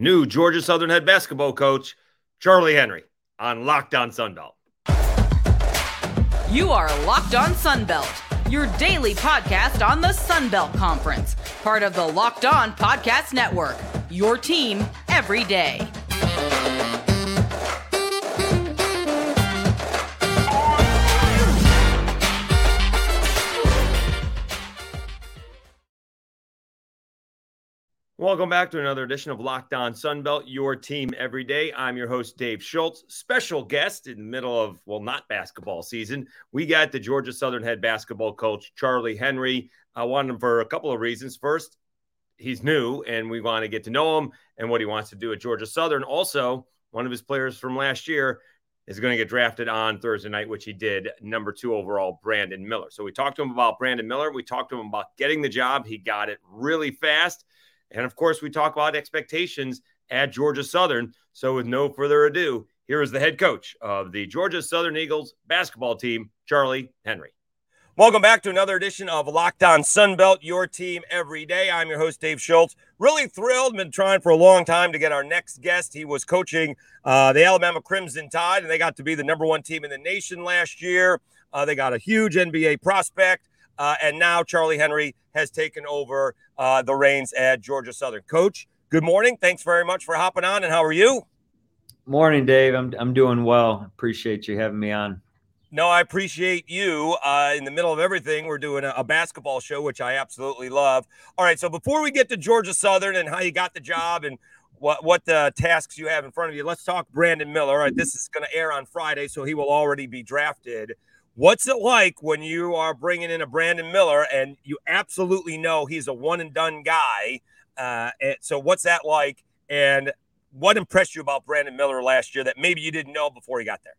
new Georgia Southern head basketball coach, Charlie Henry, on Locked On Sunbelt. You are Locked On Sunbelt, your daily podcast on the Sunbelt Conference, part of the Locked On Podcast Network, your team every day. Welcome back to another edition of Locked On Sunbelt, your team every day. I'm your host, Dave Schultz. Special guest in the middle of, well, not basketball season. We got the Georgia Southern head basketball coach, Charlie Henry. I wanted him for a couple of reasons. First, he's new and we want to get to know him and what he wants to do at Georgia Southern. Also, one of his players from last year is going to get drafted on Thursday night, which he did, number two overall, Brandon Miller. So we talked to him about Brandon Miller. We talked to him about getting the job. He got it really fast. And of course, we talk about expectations at Georgia Southern. So, with no further ado, here is the head coach of the Georgia Southern Eagles basketball team, Charlie Henry. Welcome back to another edition of Locked On Sunbelt, your team every day. I'm your host, Dave Schultz. Really thrilled, been trying for a long time to get our next guest. He was coaching uh, the Alabama Crimson Tide, and they got to be the number one team in the nation last year. Uh, they got a huge NBA prospect. Uh, and now Charlie Henry has taken over uh, the reins at Georgia Southern. Coach, good morning. Thanks very much for hopping on. And how are you? Morning, Dave. I'm, I'm doing well. Appreciate you having me on. No, I appreciate you. Uh, in the middle of everything, we're doing a, a, basketball show, which I absolutely love. All right, so before we get to Georgia Southern and how you got the job and what what the tasks you have in front of you, let's talk Brandon Miller. All right, this is going to air on Friday, so he will already be drafted. What's it like when you are bringing in a Brandon Miller and you absolutely know he's a one and done guy? Uh, and so, what's that like? And what impressed you about Brandon Miller last year that maybe you didn't know before he got there?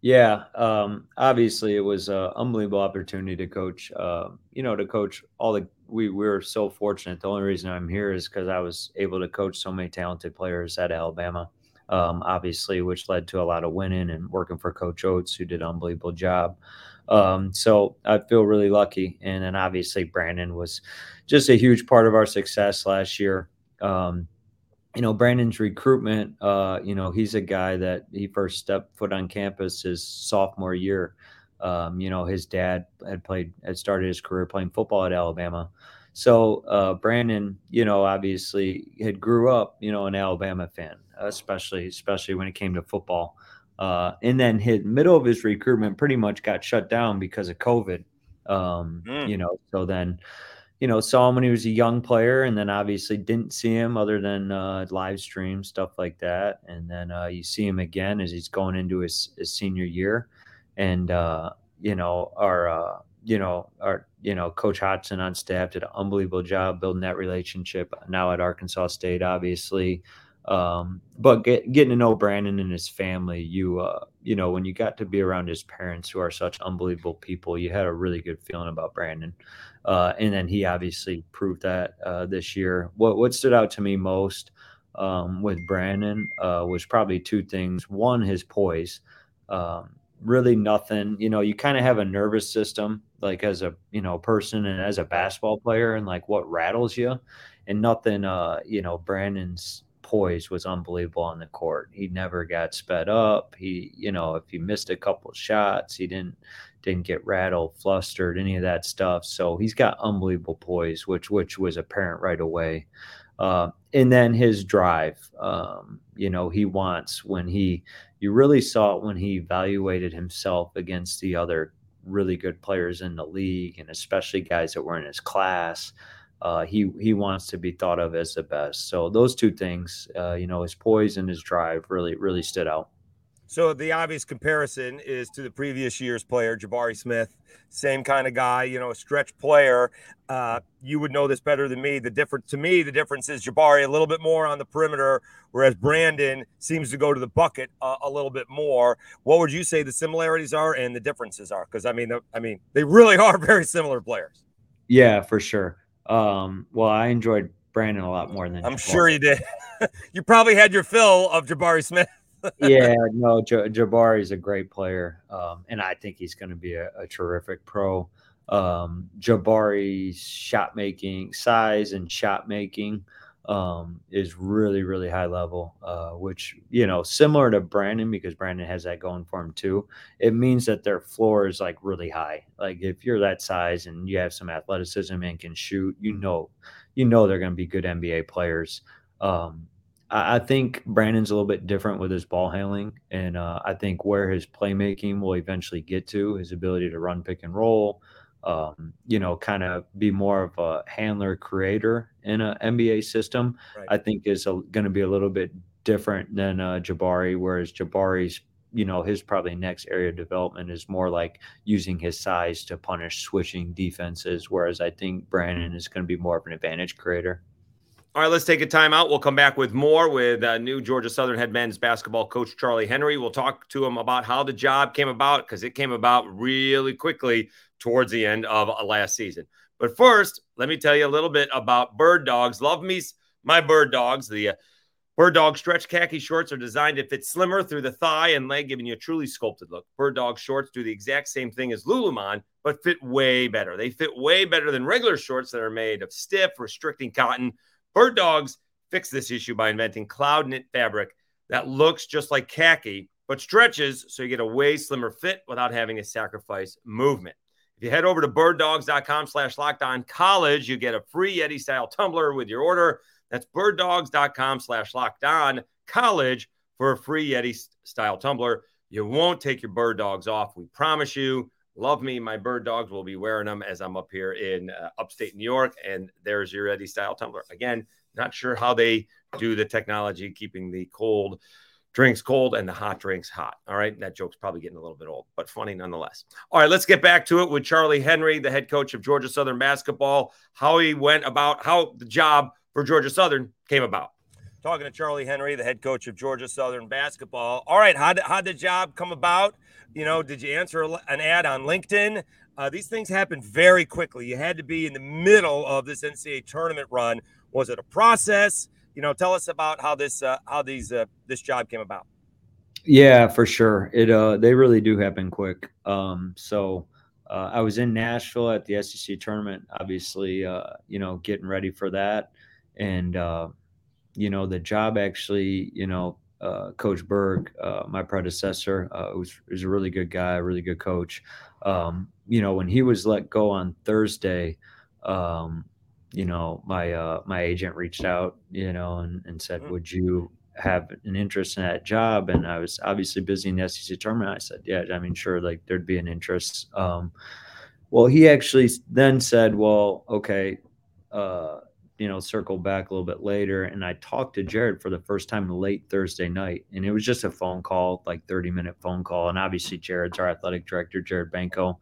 Yeah, um, obviously it was an unbelievable opportunity to coach. Uh, you know, to coach all the we, we were so fortunate. The only reason I'm here is because I was able to coach so many talented players at Alabama um, obviously, which led to a lot of winning and working for Coach Oats, who did an unbelievable job. Um, so I feel really lucky. And then obviously, Brandon was just a huge part of our success last year. Um, you know, Brandon's recruitment, uh, you know, he's a guy that he first stepped foot on campus his sophomore year. Um, you know, his dad had played, had started his career playing football at Alabama. So uh, Brandon, you know, obviously had grew up, you know, an Alabama fan, especially especially when it came to football. Uh, and then his middle of his recruitment pretty much got shut down because of COVID. Um, mm. You know, so then, you know, saw him when he was a young player, and then obviously didn't see him other than uh, live stream stuff like that. And then uh, you see him again as he's going into his, his senior year, and uh, you know, our uh, you know, our you know, Coach Hodgson on staff did an unbelievable job building that relationship. Now at Arkansas State, obviously, um, but get, getting to know Brandon and his family, you uh, you know, when you got to be around his parents, who are such unbelievable people, you had a really good feeling about Brandon. Uh, and then he obviously proved that uh, this year. What what stood out to me most um, with Brandon uh, was probably two things. One, his poise. Um, really nothing. You know, you kind of have a nervous system, like as a you know person and as a basketball player, and like what rattles you, and nothing. Uh, you know, Brandon's poise was unbelievable on the court. He never got sped up. He, you know, if he missed a couple shots, he didn't didn't get rattled, flustered, any of that stuff. So he's got unbelievable poise, which which was apparent right away. Uh, and then his drive, um, you know, he wants when he you really saw it when he evaluated himself against the other really good players in the league, and especially guys that were in his class. Uh, he he wants to be thought of as the best. So those two things, uh, you know, his poise and his drive really really stood out. So the obvious comparison is to the previous year's player, Jabari Smith, same kind of guy, you know, a stretch player. Uh, you would know this better than me. The difference to me, the difference is Jabari a little bit more on the perimeter, whereas Brandon seems to go to the bucket uh, a little bit more. What would you say the similarities are and the differences are? Because I mean, I mean, they really are very similar players. Yeah, for sure. Um, well, I enjoyed Brandon a lot more than I'm Jabari. sure you did. you probably had your fill of Jabari Smith yeah, no, J- Jabari is a great player, um, and I think he's going to be a, a, terrific pro. Um, Jabari's shot making, size, and shot making um, is really, really high level, uh, which, you know, similar to Brandon, because Brandon has that going for him too. It means that their floor is like really high. Like if you're that size and you have some athleticism and can shoot, you know, you know, they're going to be good NBA players. Um, I, think Brandon's a little bit different with his ball handling. And uh, I think where his playmaking will eventually get to, his ability to run pick and roll, um, you know, kind of be more of a handler creator in an NBA system, right. I think is going to be a little bit different than uh, Jabari. Whereas Jabari's, you know, his probably next area of development is more like using his size to punish switching defenses. Whereas I think Brandon is going to be more of an advantage creator. All right, let's take a timeout. We'll come back with more with uh, new Georgia Southern head men's basketball coach Charlie Henry. We'll talk to him about how the job came about because it came about really quickly towards the end of uh, last season. But first, let me tell you a little bit about Bird Dogs. Love me my Bird Dogs. The uh, Bird Dog stretch khaki shorts are designed to fit slimmer through the thigh and leg, giving you a truly sculpted look. Bird Dog shorts do the exact same thing as Lululemon, but fit way better. They fit way better than regular shorts that are made of stiff, restricting cotton Bird Dogs fixed this issue by inventing cloud knit fabric that looks just like khaki, but stretches so you get a way slimmer fit without having to sacrifice movement. If you head over to birddogs.com slash lockdown college, you get a free Yeti style tumbler with your order. That's birddogs.com slash lockdown college for a free Yeti style tumbler. You won't take your bird dogs off. We promise you. Love me. My bird dogs will be wearing them as I'm up here in uh, upstate New York. And there's your Yeti style tumbler. Again, not sure how they do the technology, keeping the cold drinks cold and the hot drinks hot. All right. That joke's probably getting a little bit old, but funny nonetheless. All right. Let's get back to it with Charlie Henry, the head coach of Georgia Southern basketball, how he went about, how the job for Georgia Southern came about. Talking to Charlie Henry, the head coach of Georgia Southern basketball. All right. How did, how did the job come about? You know, did you answer an ad on LinkedIn? Uh, these things happen very quickly. You had to be in the middle of this NCAA tournament run. Was it a process? You know, tell us about how this uh, how these uh, this job came about. Yeah, for sure. It uh they really do happen quick. Um, so uh, I was in Nashville at the SEC tournament, obviously, uh, you know, getting ready for that, and uh, you know, the job actually, you know, uh, Coach Burg, uh, my predecessor, uh, was, was a really good guy, a really good coach. Um, you know, when he was let go on Thursday, um, you know, my uh, my agent reached out, you know, and, and said, mm-hmm. "Would you have an interest in that job?" And I was obviously busy in the SEC tournament. I said, "Yeah, I mean, sure, like there'd be an interest." Um, well, he actually then said, "Well, okay." You know, circle back a little bit later and I talked to Jared for the first time late Thursday night. And it was just a phone call, like 30 minute phone call. And obviously, Jared's our athletic director, Jared Benko.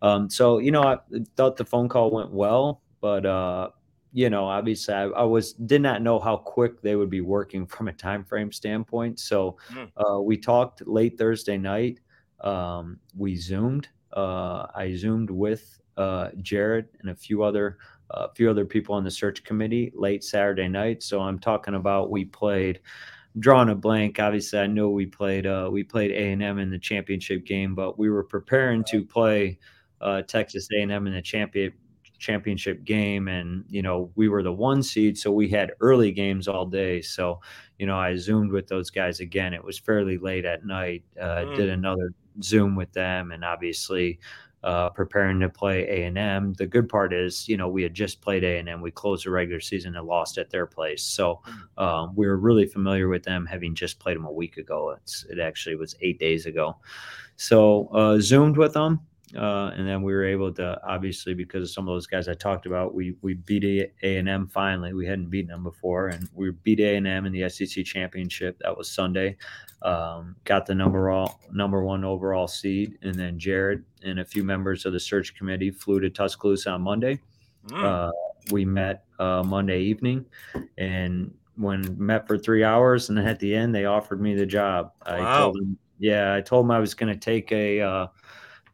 Um, so, you know, I thought the phone call went well, but, uh, you know, obviously I, I, was did not know how quick they would be working from a time frame standpoint. So mm. uh, we talked late Thursday night. Um, we zoomed. Uh, I zoomed with uh, Jared and a few other a few other people on the search committee late Saturday night. So I'm talking about we played drawing a blank. Obviously, I know we played uh, we played A and M in the championship game, but we were preparing to play uh, Texas A and M in the champion championship game, and you know we were the one seed, so we had early games all day. So you know I zoomed with those guys again. It was fairly late at night. Uh, mm. Did another Zoom with them, and obviously uh, preparing to play A and M. The good part is, you know, we had just played A and M. We closed the regular season and lost at their place, so mm. um, we were really familiar with them, having just played them a week ago. It's it actually was eight days ago. So uh, zoomed with them. Uh, and then we were able to obviously because of some of those guys I talked about, we we beat A and M finally. We hadn't beaten them before, and we beat A and M in the SEC championship. That was Sunday. Um, got the number all number one overall seed, and then Jared and a few members of the search committee flew to Tuscaloosa on Monday. Mm. Uh, we met uh, Monday evening, and when met for three hours, and then at the end they offered me the job. Wow. I told them, yeah, I told them I was going to take a uh,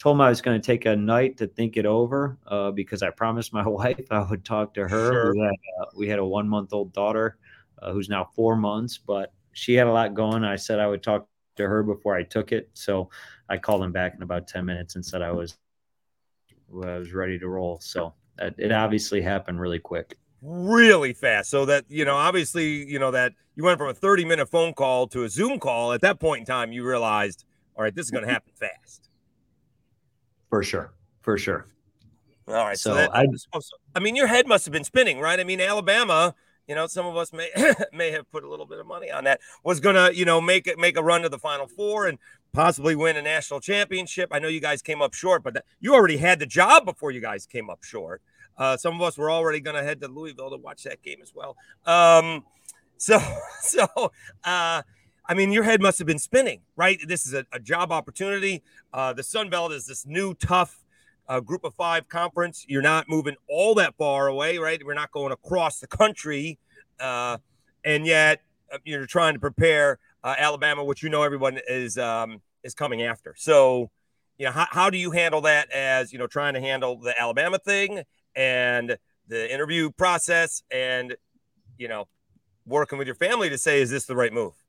told him I was going to take a night to think it over uh, because I promised my wife I would talk to her. Sure. We, had, uh, we, had, a one month old daughter uh, who's now four months, but she had a lot going. I said I would talk to her before I took it. So I called him back in about 10 minutes and said I was, I was ready to roll. So it obviously happened really quick. really fast. So that, you know, obviously, you know, that you went from a 30 minute phone call to a Zoom call. At that point in time, you realized, all right, this is going to happen fast. For sure. For sure. All right. So, so that, I, I mean, your head must have been spinning, right? I mean, Alabama, you know, some of us may may have put a little bit of money on that. Was gonna, you know, make it make a run to the Final Four and possibly win a national championship. I know you guys came up short, but that, you already had the job before you guys came up short. Uh, some of us were already going to head to Louisville to watch that game as well. Um, so, so uh, I mean, your head must have been spinning, right? This is a, a job opportunity. Uh, the Sun Belt is this new, tough uh, group of five conference. You're not moving all that far away, right? We're not going across the country. Uh, and yet, uh, you're trying to prepare uh, Alabama, which you know everyone is um, is coming after. So, you know, how, how do you handle that as you know trying to handle the Alabama thing and the interview process and you know working with your family to say is this the right move?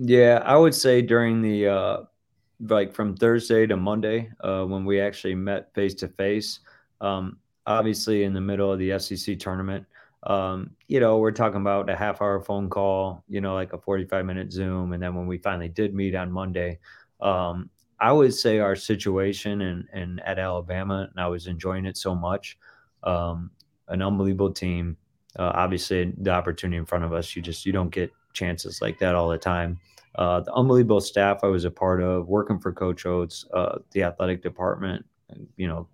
Yeah, I would say during the uh, like from Thursday to Monday uh, when we actually met face to face. Obviously, in the middle of the SEC tournament, um, you know, we're talking about a half hour phone call, you know, like a 45 minute Zoom. And then when we finally did meet on Monday, um, I would say our situation and, and at Alabama, and I was enjoying it so much. Um, an unbelievable team. Uh, obviously, the opportunity in front of us, you just you don't get chances like that all the time. Uh, the unbelievable staff I was a part of, working for Coach Oats, uh, the athletic department, you know,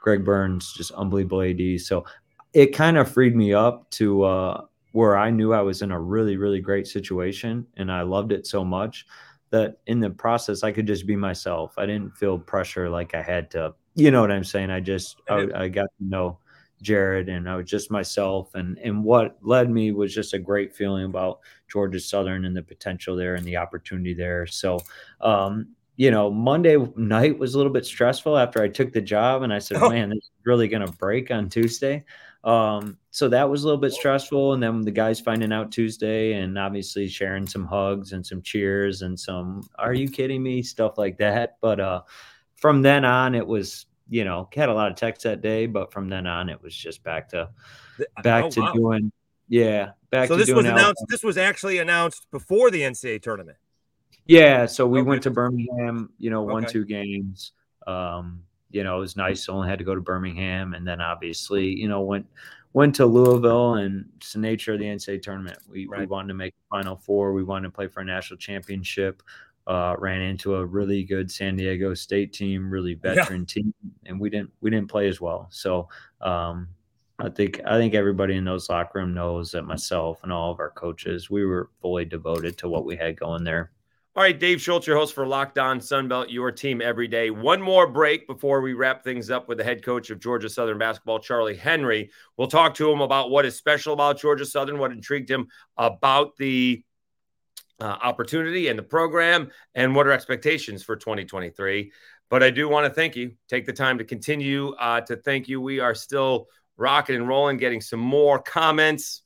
Greg Burns, just unbelievable AD. So it kind of freed me up to uh, where I knew I was in a really, really great situation, and I loved it so much that in the process I could just be myself. I didn't feel pressure like I had to. You know what I'm saying? I just I, I got to know Jared and I was just myself and and what led me was just a great feeling about Georgia Southern and the potential there and the opportunity there. So um, you know, Monday night was a little bit stressful after I took the job and I said, oh. man, this is really gonna break on Tuesday. Um, so that was a little bit stressful. And then the guys finding out Tuesday and obviously sharing some hugs and some cheers and some, are you kidding me? Stuff like that. But uh, from then on, it was, you know, had a lot of texts that day, but from then on, it was just back to, back oh, to wow. doing, yeah, back so this was announced, this was actually announced before the NCAA tournament. Yeah. So we okay. went to Birmingham, you know, won okay. two games. Um, you know, it was nice. Only had to go to Birmingham, and then obviously, you know, went went to Louisville, and it's the nature of the NCAA tournament. We right. we wanted to make Final Four. We wanted to play for a national championship. Uh, ran into a really good San Diego State team, really veteran yeah. team, and we didn't we didn't play as well. So um, I think I think everybody in those locker room knows that myself and all of our coaches we were fully devoted to what we had going there. All right, Dave Schultz, your host for Locked On Sunbelt, your team every day. One more break before we wrap things up with the head coach of Georgia Southern basketball, Charlie Henry. We'll talk to him about what is special about Georgia Southern, what intrigued him about the uh, opportunity and the program, and what are expectations for 2023. But I do want to thank you. Take the time to continue uh, to thank you. We are still rocking and rolling, getting some more comments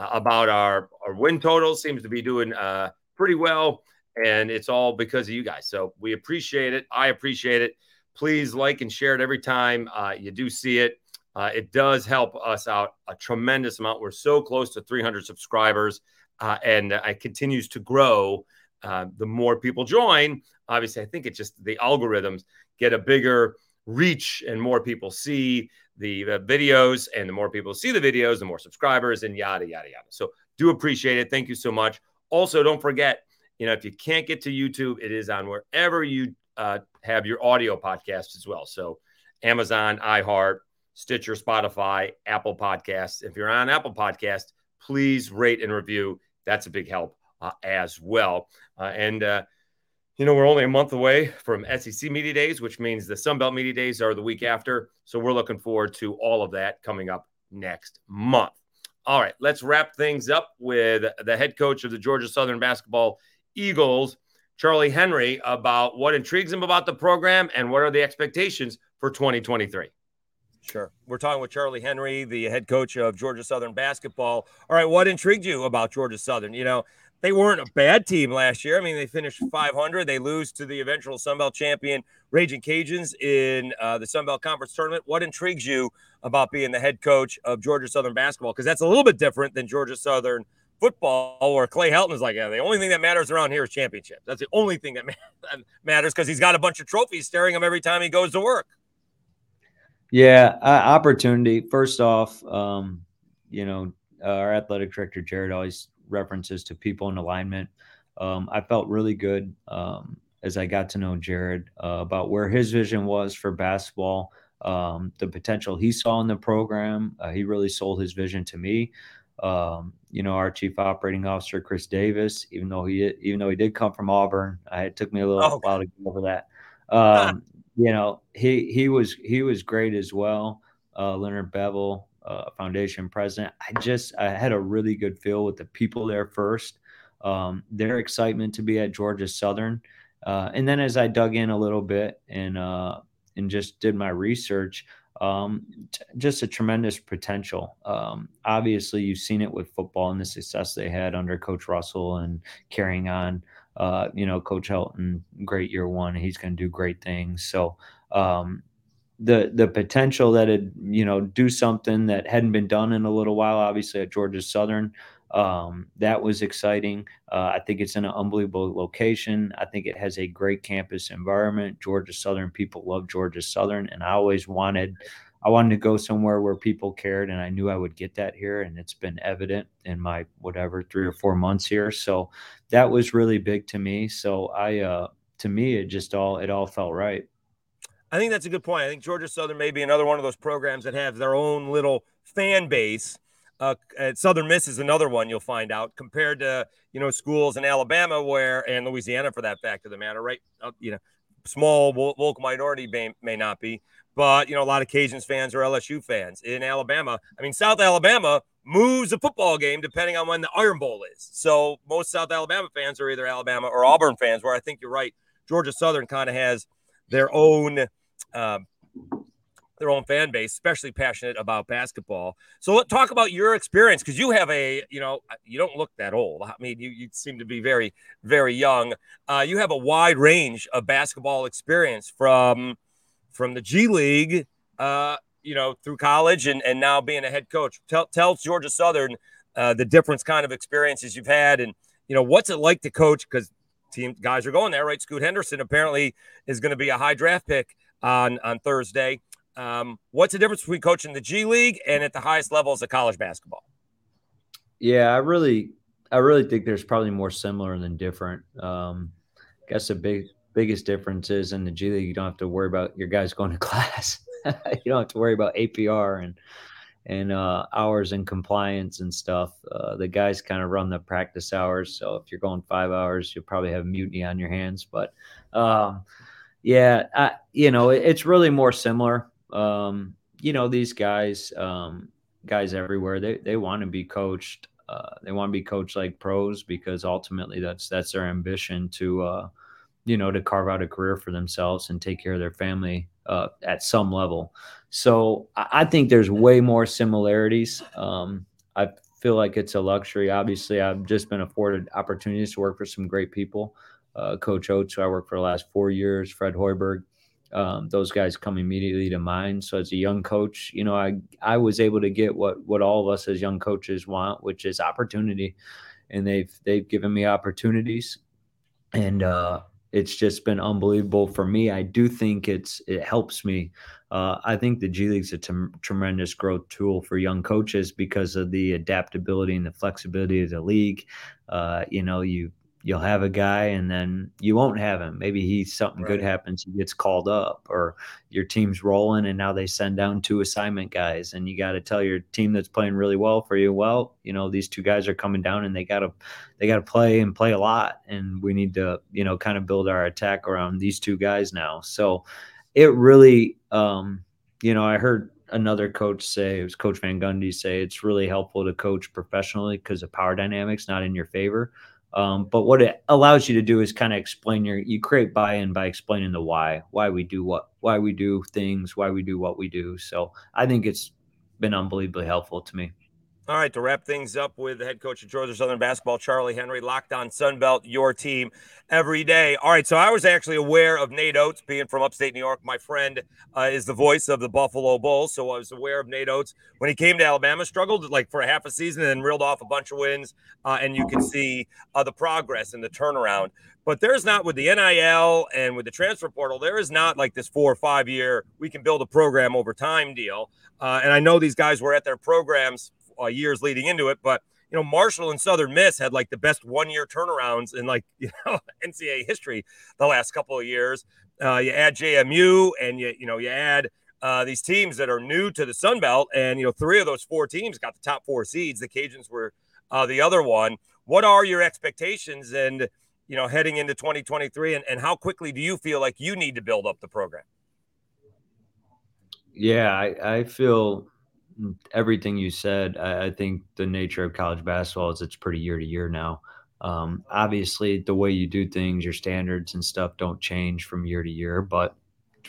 uh, about our, our win totals. Seems to be doing uh, pretty well and it's all because of you guys. So we appreciate it. I appreciate it. Please like and share it every time uh, you do see it. Uh, it does help us out a tremendous amount. We're so close to 300 subscribers, uh, and it continues to grow. Uh, the more people join, obviously, I think it's just the algorithms get a bigger reach, and more people see the, videos, and the more people see the videos, the more subscribers, and yada yada yada. So do appreciate it. Thank you so much. Also, don't forget you know, if you can't get to YouTube, it is on wherever you uh, have your audio podcasts as well. So Amazon, iHeart, Stitcher, Spotify, Apple Podcasts. If you're on Apple Podcast, please rate and review. That's a big help uh, as well. Uh, and uh, you know, we're only a month away from SEC Media Days, which means the Sunbelt Media Days are the week after. So we're looking forward to all of that coming up next month. All right, let's wrap things up with the head coach of the Georgia Southern basketball Eagles, Charlie Henry, about what intrigues him about the program and what are the expectations for 2023. Sure. We're talking with Charlie Henry, the head coach of Georgia Southern basketball. All right, what intrigued you about Georgia Southern? You know, they weren't a bad team last year. I mean, they finished 500. They lose to the eventual Sun Belt champion Raging Cajuns in uh, the Sun Belt Conference tournament. What intrigues you about being the head coach of Georgia Southern basketball? Because that's a little bit different than Georgia Southern football, where Clay Helton is like, yeah, the only thing that matters around here is championships. That's the only thing that matters because he's got a bunch of trophies staring him every time he goes to work. Yeah, uh, opportunity. First off, um, you know, uh, our athletic director Jared always references to people in alignment. Um, I felt really good um, as I got to know Jared uh, about where his vision was for basketball, um, the potential he saw in the program. Uh, he really sold his vision to me. Um, you know, our chief operating officer Chris Davis, even though he even though he did come from Auburn, uh, it took me a little oh, while to get over that. You know, he he was he was great as well. Uh, Leonard Bevel, uh, foundation president. I just I had a really good feel with the people there first, um, their excitement to be at Georgia Southern, uh, and then as I dug in a little bit and uh, and just did my research, um, t- just a tremendous potential. Um, obviously, you've seen it with football and the success they had under Coach Russell and carrying on. Uh, you know, Coach Helton, great year one. He's going to do great things. So, um, the the potential that it you know do something that hadn't been done in a little while, obviously at Georgia Southern, um, that was exciting. Uh, I think it's in an unbelievable location. I think it has a great campus environment. Georgia Southern people love Georgia Southern, and I always wanted I wanted to go somewhere where people cared, and I knew I would get that here, and it's been evident in my whatever three or four months here. So that was really big to me. So I, uh, to me, it just all it all felt right. I think that's a good point. I think Georgia Southern may be another one of those programs that have their own little fan base. Uh, Southern Miss is another one you'll find out compared to you know schools in Alabama where and Louisiana for that fact of the matter, right? Uh, you know, small local minority may, may not be, but you know a lot of Cajuns fans are LSU fans in Alabama. I mean, South Alabama moves a football game depending on when the Iron Bowl is. So most South Alabama fans are either Alabama or Auburn fans. Where I think you're right, Georgia Southern kind of has their own. Uh, their own fan base, especially passionate about basketball. So let's talk about your experience because you have a, you know, you don't look that old. I mean, you, you seem to be very, very young. Uh, you have a wide range of basketball experience from from the G League, uh, you know, through college and, and now being a head coach. Tell, tell Georgia Southern uh, the different kind of experiences you've had and, you know, what's it like to coach? Because team guys are going there, right? Scoot Henderson apparently is going to be a high draft pick on, on Thursday. Um, what's the difference between coaching the G League and at the highest levels of college basketball? Yeah, I really, I really think there's probably more similar than different. Um, I guess the big biggest difference is in the G League, you don't have to worry about your guys going to class. you don't have to worry about APR and and uh, hours and compliance and stuff. Uh, the guys kind of run the practice hours, so if you're going five hours, you'll probably have mutiny on your hands. But um, yeah, I, you know, it, it's really more similar. Um, you know, these guys, um, guys everywhere, they they want to be coached. Uh, they want to be coached like pros because ultimately that's that's their ambition to uh, you know, to carve out a career for themselves and take care of their family uh, at some level. So I think there's way more similarities. Um, I feel like it's a luxury. Obviously, I've just been afforded opportunities to work for some great people. Uh, Coach Oats, who I worked for the last four years, Fred Hoiberg, um, those guys come immediately to mind. So as a young coach, you know, I I was able to get what what all of us as young coaches want, which is opportunity, and they've they've given me opportunities, and uh, it's just been unbelievable for me. I do think it's it helps me. Uh, I think the G League's a t- tremendous growth tool for young coaches because of the adaptability and the flexibility of the league. Uh, you know, you you'll have a guy and then you won't have him. Maybe he something right. good happens, he gets called up, or your team's rolling and now they send down two assignment guys, and you got to tell your team that's playing really well for you, well, you know these two guys are coming down and they got to they got to play and play a lot, and we need to you know kind of build our attack around these two guys now. So it really, um, you know, I heard another coach say it was Coach Van Gundy say it's really helpful to coach professionally because the power dynamics not in your favor um, but what it allows you to do is kind of explain your, you create buy-in by explaining the why, why we do what, why we do things, why we do what we do. So I think it's been unbelievably helpful to me. All right, to wrap things up with head coach of Georgia Southern basketball, Charlie Henry, locked on Sunbelt, your team every day. All right, so I was actually aware of Nate Oats being from upstate New York. My friend uh, is the voice of the Buffalo Bulls, so I was aware of Nate Oats when he came to Alabama. Struggled like for a half a season and then reeled off a bunch of wins, uh, and you can see uh, the progress and the turnaround. But there's not with the NIL and with the transfer portal, there is not like this four or five year we can build a program over time deal. Uh, and I know these guys were at their programs uh, years leading into it. But you know, Marshall and Southern Miss had like the best one year turnarounds in like you know NCAA history the last couple of years. Uh, you add JMU and you you know you add uh, these teams that are new to the Sun Belt, and you know three of those four teams got the top four seeds. The Cajuns were uh, the other one. What are your expectations and you know heading into 2023, and, and how quickly do you feel like you need to build up the program? Yeah, I, I feel everything you said. I, I, think the nature of college basketball is it's pretty year to year now. Um, obviously, the way you do things, your standards and stuff don't change from year to year. But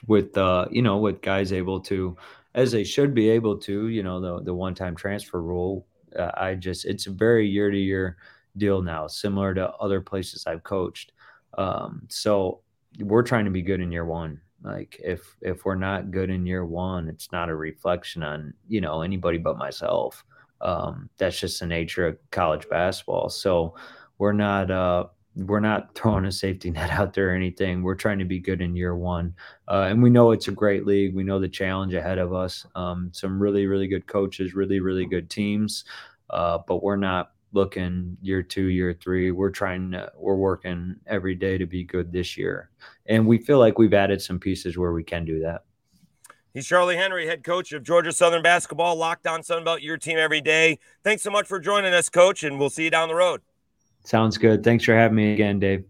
with uh, you know, with guys able to, as they should be able to, you know, the the one time transfer rule. Uh, I just it's a very year to year deal now, similar to other places I've coached. Um, so we're trying to be good in year one like if if we're not good in year one it's not a reflection on you know anybody but myself. Um that's just the nature of college basketball. So we're not uh we're not throwing a safety net out there or anything. We're trying to be good in year one. Uh, and we know it's a great league. We know the challenge ahead of us. Um some really really good coaches really really good teams. Uh but we're not looking year two, year three. We're trying to, we're working every day to be good this year. And we feel like we've added some pieces where we can do that. He's Charlie Henry, head coach of Georgia Southern basketball, locked on Sunbelt, your team every day. Thanks so much for joining us, coach, and we'll see you down the road. Sounds good. Thanks for having me again, Dave.